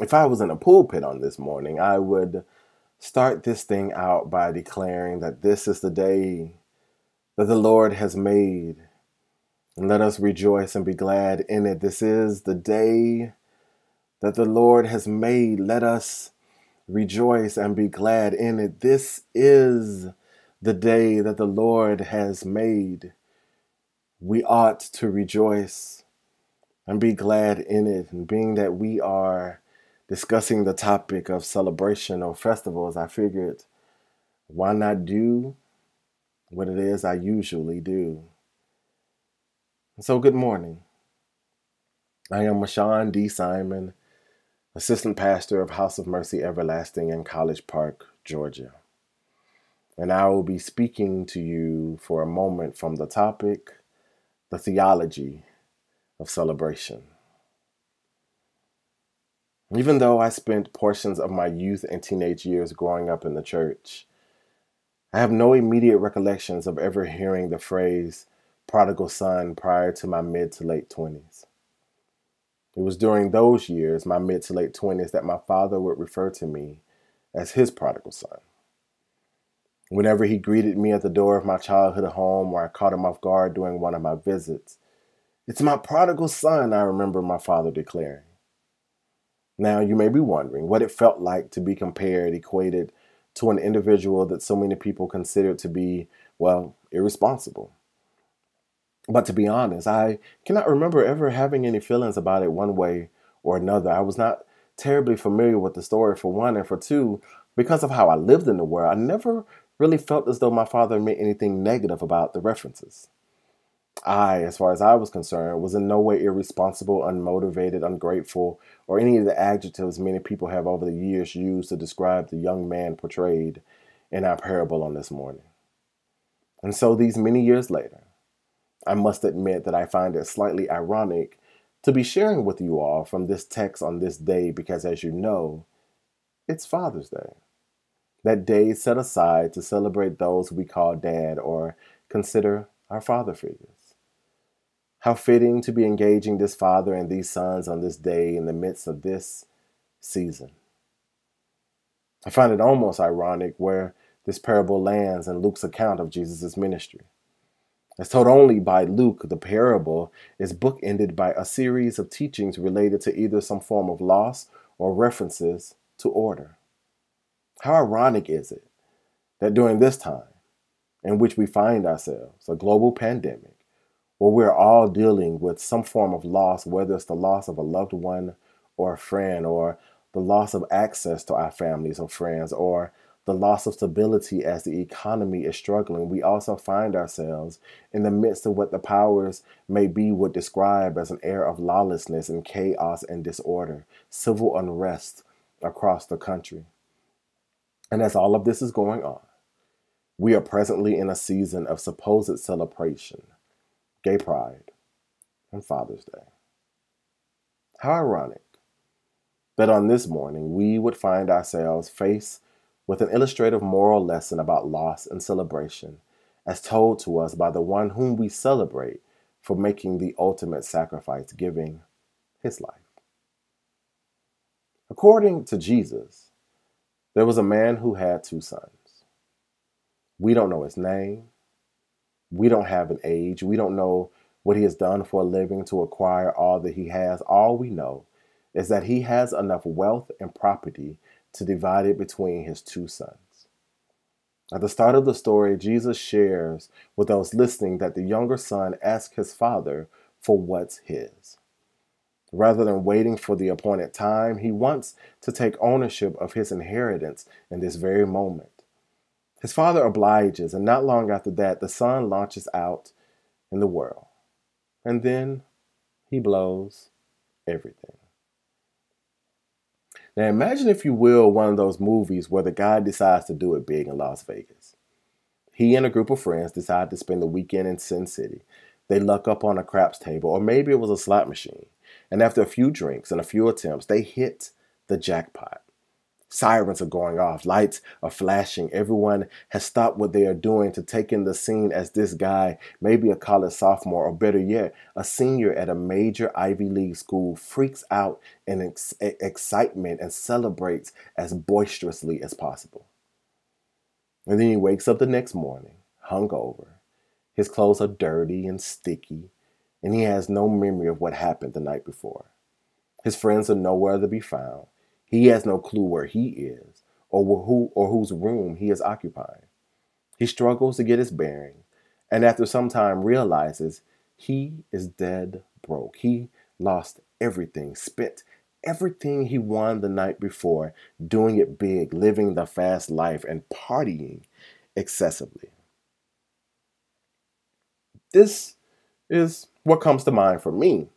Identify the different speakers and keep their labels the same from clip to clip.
Speaker 1: if I was in a pulpit on this morning, I would start this thing out by declaring that this is the day that the Lord has made. And let us rejoice and be glad in it. This is the day that the Lord has made. Let us rejoice and be glad in it. This is the day that the Lord has made. We ought to rejoice and be glad in it. And being that we are discussing the topic of celebration or festivals, I figured why not do what it is I usually do? So, good morning. I am Mashawn D. Simon, Assistant Pastor of House of Mercy Everlasting in College Park, Georgia. And I will be speaking to you for a moment from the topic, the theology of celebration. Even though I spent portions of my youth and teenage years growing up in the church, I have no immediate recollections of ever hearing the phrase prodigal son prior to my mid to late 20s. It was during those years, my mid to late 20s, that my father would refer to me as his prodigal son. Whenever he greeted me at the door of my childhood home or I caught him off guard during one of my visits, it's my prodigal son, I remember my father declaring. Now, you may be wondering what it felt like to be compared, equated to an individual that so many people considered to be, well, irresponsible. But to be honest, I cannot remember ever having any feelings about it one way or another. I was not terribly familiar with the story, for one, and for two, because of how I lived in the world, I never really felt as though my father meant anything negative about the references. I, as far as I was concerned, was in no way irresponsible, unmotivated, ungrateful, or any of the adjectives many people have over the years used to describe the young man portrayed in our parable on this morning. And so, these many years later, I must admit that I find it slightly ironic to be sharing with you all from this text on this day because, as you know, it's Father's Day. That day set aside to celebrate those we call dad or consider our father figures. How fitting to be engaging this father and these sons on this day in the midst of this season. I find it almost ironic where this parable lands in Luke's account of Jesus' ministry. As told only by Luke, the parable is bookended by a series of teachings related to either some form of loss or references to order. How ironic is it that during this time in which we find ourselves, a global pandemic, where we're all dealing with some form of loss, whether it's the loss of a loved one or a friend, or the loss of access to our families or friends, or the loss of stability as the economy is struggling, we also find ourselves in the midst of what the powers may be would describe as an air of lawlessness and chaos and disorder, civil unrest across the country. And as all of this is going on, we are presently in a season of supposed celebration Gay Pride, and Father's Day. How ironic that on this morning we would find ourselves faced with an illustrative moral lesson about loss and celebration as told to us by the one whom we celebrate for making the ultimate sacrifice, giving his life. According to Jesus, there was a man who had two sons. We don't know his name. We don't have an age. We don't know what he has done for a living to acquire all that he has. All we know is that he has enough wealth and property to divide it between his two sons. At the start of the story, Jesus shares with those listening that the younger son asks his father for what's his. Rather than waiting for the appointed time, he wants to take ownership of his inheritance in this very moment. His father obliges, and not long after that, the son launches out in the world. And then he blows everything. Now, imagine, if you will, one of those movies where the guy decides to do it big in Las Vegas. He and a group of friends decide to spend the weekend in Sin City. They luck up on a craps table, or maybe it was a slot machine. And after a few drinks and a few attempts, they hit the jackpot. Sirens are going off, lights are flashing. Everyone has stopped what they are doing to take in the scene as this guy, maybe a college sophomore, or better yet, a senior at a major Ivy League school, freaks out in ex- excitement and celebrates as boisterously as possible. And then he wakes up the next morning, hungover. His clothes are dirty and sticky, and he has no memory of what happened the night before. His friends are nowhere to be found. He has no clue where he is or who or whose room he is occupying. He struggles to get his bearings, and after some time realizes he is dead broke. He lost everything, spent everything he won the night before doing it big, living the fast life, and partying excessively. This is what comes to mind for me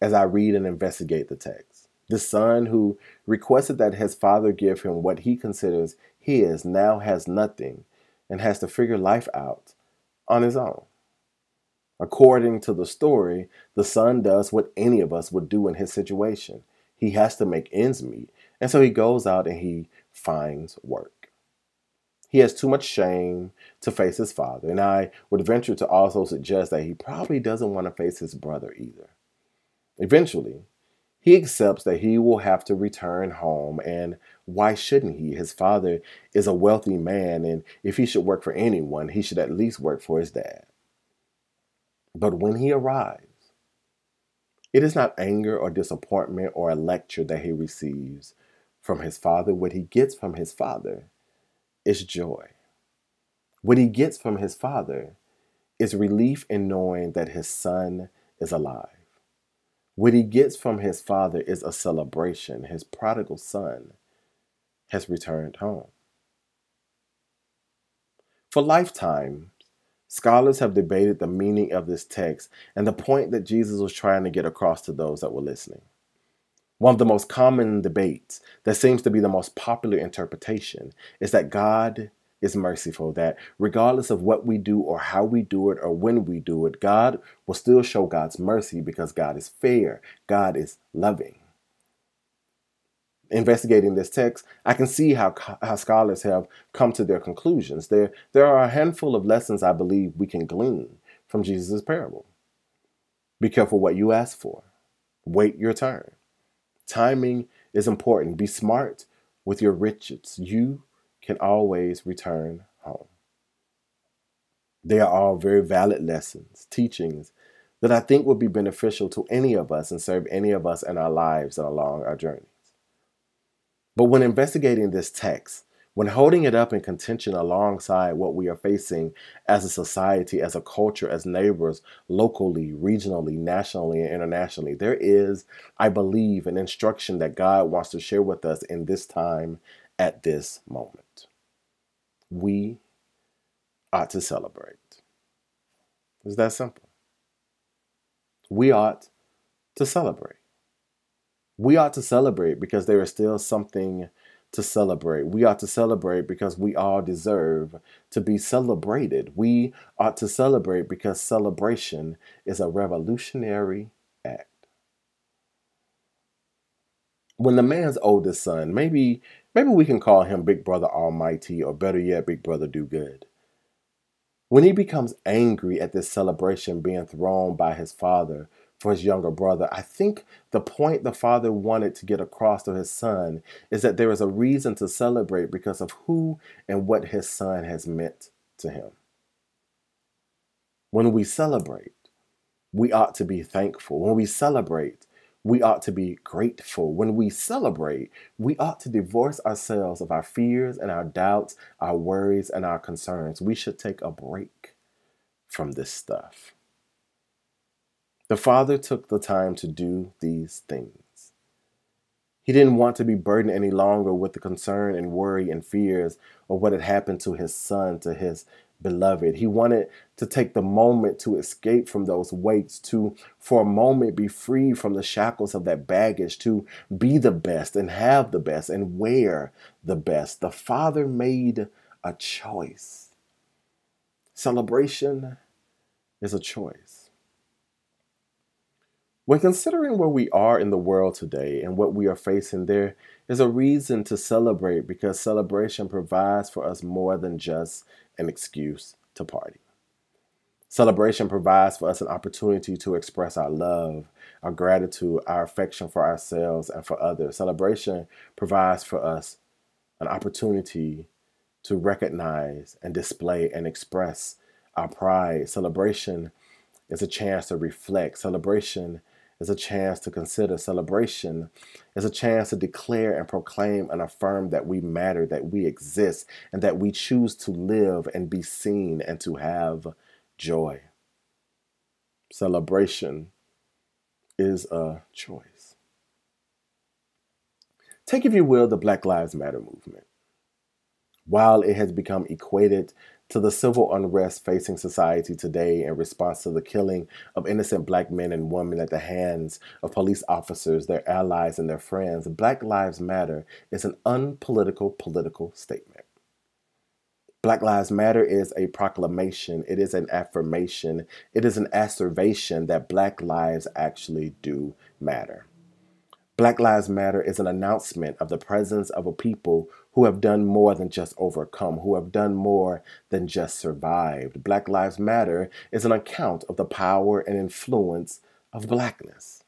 Speaker 1: as I read and investigate the text. The son who requested that his father give him what he considers his now has nothing and has to figure life out on his own. According to the story, the son does what any of us would do in his situation. He has to make ends meet, and so he goes out and he finds work. He has too much shame to face his father, and I would venture to also suggest that he probably doesn't want to face his brother either. Eventually, he accepts that he will have to return home, and why shouldn't he? His father is a wealthy man, and if he should work for anyone, he should at least work for his dad. But when he arrives, it is not anger or disappointment or a lecture that he receives from his father. What he gets from his father is joy. What he gets from his father is relief in knowing that his son is alive. What he gets from his father is a celebration. His prodigal son has returned home. For lifetimes, scholars have debated the meaning of this text and the point that Jesus was trying to get across to those that were listening. One of the most common debates that seems to be the most popular interpretation is that God is merciful, that regardless of what we do or how we do it or when we do it, God will still show God's mercy because God is fair, God is loving. Investigating this text, I can see how, how scholars have come to their conclusions. There, there are a handful of lessons I believe we can glean from Jesus' parable. Be careful what you ask for. Wait your turn. Timing is important. Be smart with your riches. You can always return home. They are all very valid lessons, teachings that I think would be beneficial to any of us and serve any of us in our lives and along our journeys. But when investigating this text, when holding it up in contention alongside what we are facing as a society, as a culture, as neighbors, locally, regionally, nationally, and internationally, there is, I believe, an instruction that God wants to share with us in this time at this moment. We ought to celebrate. It's that simple. We ought to celebrate. We ought to celebrate because there is still something to celebrate. We ought to celebrate because we all deserve to be celebrated. We ought to celebrate because celebration is a revolutionary act when the man's oldest son, maybe maybe we can call him Big Brother Almighty, or better yet, Big Brother Do Good. When he becomes angry at this celebration being thrown by his father for his younger brother, I think the point the father wanted to get across to his son is that there is a reason to celebrate because of who and what his son has meant to him. When we celebrate, we ought to be thankful. When we celebrate, we ought to be grateful. When we celebrate, we ought to divorce ourselves of our fears and our doubts, our worries and our concerns. We should take a break from this stuff. The Father took the time to do these things. He didn't want to be burdened any longer with the concern and worry and fears of what had happened to his son, to his beloved. He wanted to take the moment to escape from those weights, to for a moment be free from the shackles of that baggage, to be the best and have the best and wear the best. The Father made a choice. Celebration is a choice. When considering where we are in the world today and what we are facing, there is a reason to celebrate because celebration provides for us more than just an excuse to party. Celebration provides for us an opportunity to express our love, our gratitude, our affection for ourselves and for others. Celebration provides for us an opportunity to recognize and display and express our pride. Celebration is a chance to reflect. Celebration is a chance to consider. Celebration is a chance to declare and proclaim and affirm that we matter, that we exist, and that we choose to live and be seen and to have joy. Celebration is a choice. Take, if you will, the Black Lives Matter movement. While it has become equated to the civil unrest facing society today in response to the killing of innocent black men and women at the hands of police officers, their allies, and their friends, Black Lives Matter is an unpolitical political statement. Black Lives Matter is a proclamation, it is an affirmation, it is an asseveration that Black lives actually do matter. Black Lives Matter is an announcement of the presence of a people who have done more than just overcome, who have done more than just survived. Black Lives Matter is an account of the power and influence of blackness.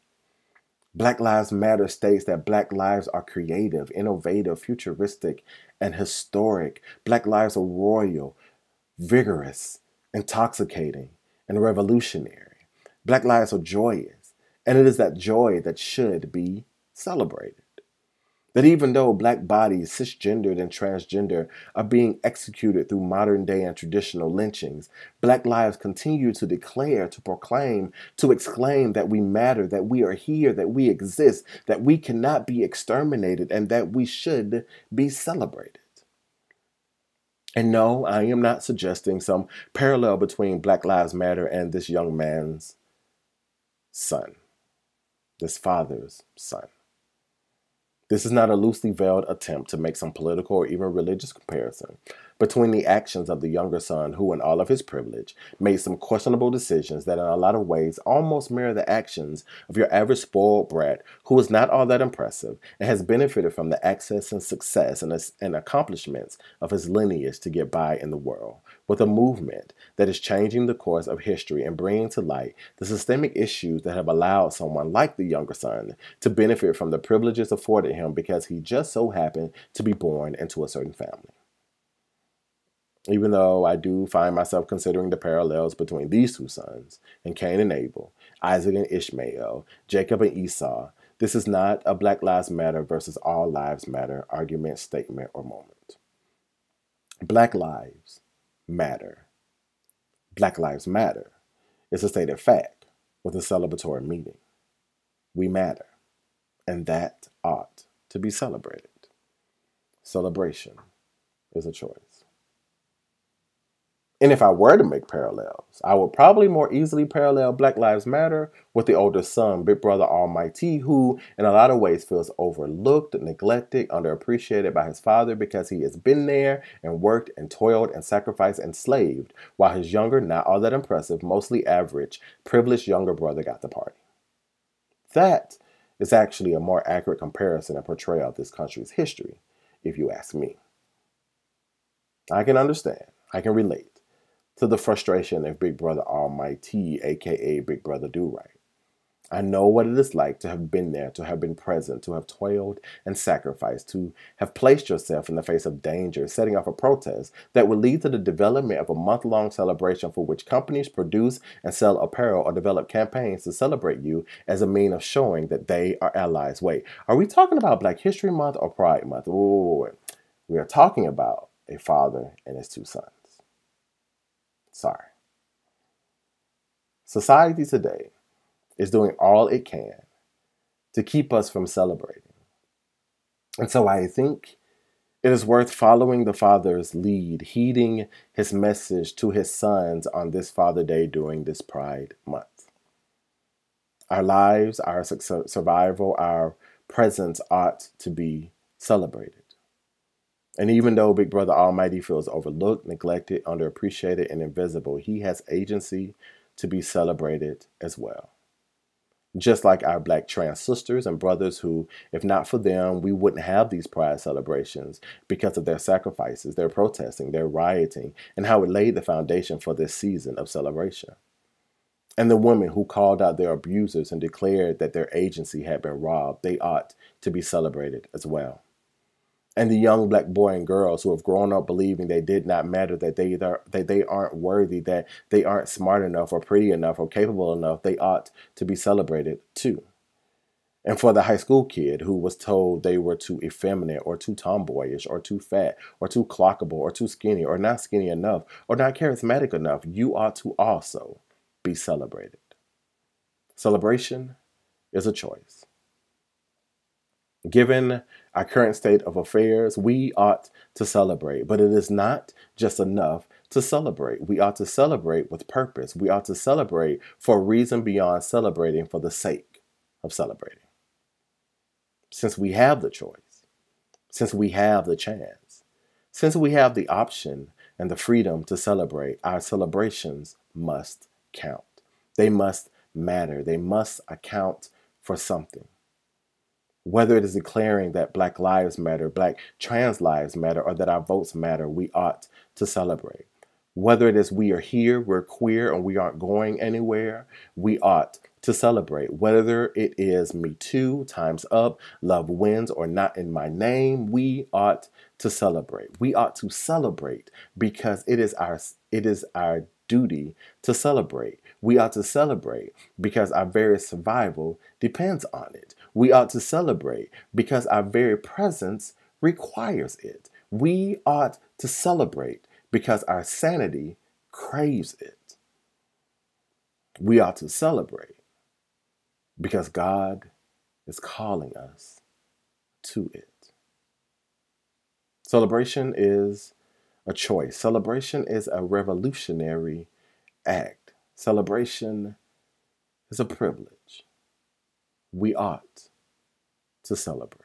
Speaker 1: Black Lives Matter states that black lives are creative, innovative, futuristic, and historic. Black lives are royal, vigorous, intoxicating, and revolutionary. Black lives are joyous, and it is that joy that should be celebrated. That even though black bodies, cisgendered and transgender, are being executed through modern day and traditional lynchings, black lives continue to declare, to proclaim, to exclaim that we matter, that we are here, that we exist, that we cannot be exterminated, and that we should be celebrated. And no, I am not suggesting some parallel between Black Lives Matter and this young man's son, this father's son. This is not a loosely veiled attempt to make some political or even religious comparison between the actions of the younger son, who, in all of his privilege, made some questionable decisions that, in a lot of ways, almost mirror the actions of your average spoiled brat who is not all that impressive and has benefited from the access and success and, and accomplishments of his lineage to get by in the world, with a movement that is changing the course of history and bringing to light the systemic issues that have allowed someone like the younger son to benefit from the privileges afforded him because he just so happened to be born into a certain family. Even though I do find myself considering the parallels between these two sons, and Cain and Abel, Isaac and Ishmael, Jacob and Esau, this is not a Black Lives Matter versus All Lives Matter argument, statement, or moment. Black lives matter. Black Lives Matter is a stated fact with a celebratory meaning. We matter, and that ought to be celebrated. Celebration is a choice. And if I were to make parallels, I would probably more easily parallel Black Lives Matter with the older son, Big Brother Almighty, who in a lot of ways feels overlooked, neglected, underappreciated by his father because he has been there and worked and toiled and sacrificed and slaved, while his younger, not all that impressive, mostly average, privileged younger brother got the party. That is actually a more accurate comparison and portrayal of this country's history, if you ask me. I can understand, I can relate to the frustration of Big Brother Almighty, aka Big Brother Do Right. I know what it is like to have been there, to have been present, to have toiled and sacrificed, to have placed yourself in the face of danger, setting off a protest that would lead to the development of a month long celebration for which companies produce and sell apparel or develop campaigns to celebrate you as a mean of showing that they are allies. Wait, are we talking about Black History Month or Pride Month? Wait, we are talking about a father and his two sons. Sorry. Society today is doing all it can to keep us from celebrating. And so I think it is worth following the Father's lead, heeding his message to his sons on this Father Day during this Pride Month. Our lives, our survival, our presence ought to be celebrated. And even though Big Brother Almighty feels overlooked, neglected, underappreciated, and invisible, he has agency to be celebrated as well. Just like our black trans sisters and brothers, who, if not for them, we wouldn't have these pride celebrations because of their sacrifices, their protesting, their rioting, and how it laid the foundation for this season of celebration. And the women who called out their abusers and declared that their agency had been robbed, they ought to be celebrated as well and the young black boy and girls who have grown up believing they did not matter, that they either, that they aren't worthy, that they aren't smart enough or pretty enough or capable enough, they ought to be celebrated too. And for the high school kid who was told they were too effeminate or too tomboyish or too fat or too clockable or too skinny or not skinny enough or not charismatic enough, you ought to also be celebrated. Celebration is a choice. Given our current state of affairs, we ought to celebrate. But it is not just enough to celebrate. We ought to celebrate with purpose. We ought to celebrate for a reason beyond celebrating for the sake of celebrating. Since we have the choice, since we have the chance, since we have the option and the freedom to celebrate, our celebrations must count. They must matter. They must account for something whether it is declaring that Black Lives Matter, Black trans lives matter, or that our votes matter, we ought to celebrate. Whether it is we are here, we're queer, and we aren't going anywhere, we ought to celebrate. Whether it is Me Too, Time's Up, Love Wins, or Not in My Name, we ought to celebrate. We ought to celebrate because it is our it is our duty to celebrate. We ought to celebrate because our very survival depends on it. We ought to celebrate because our very presence requires it. We ought to celebrate because our sanity craves it. We ought to celebrate because God is calling us to it. Celebration is a choice. Celebration is a revolutionary act. Celebration is a privilege we ought to celebrate.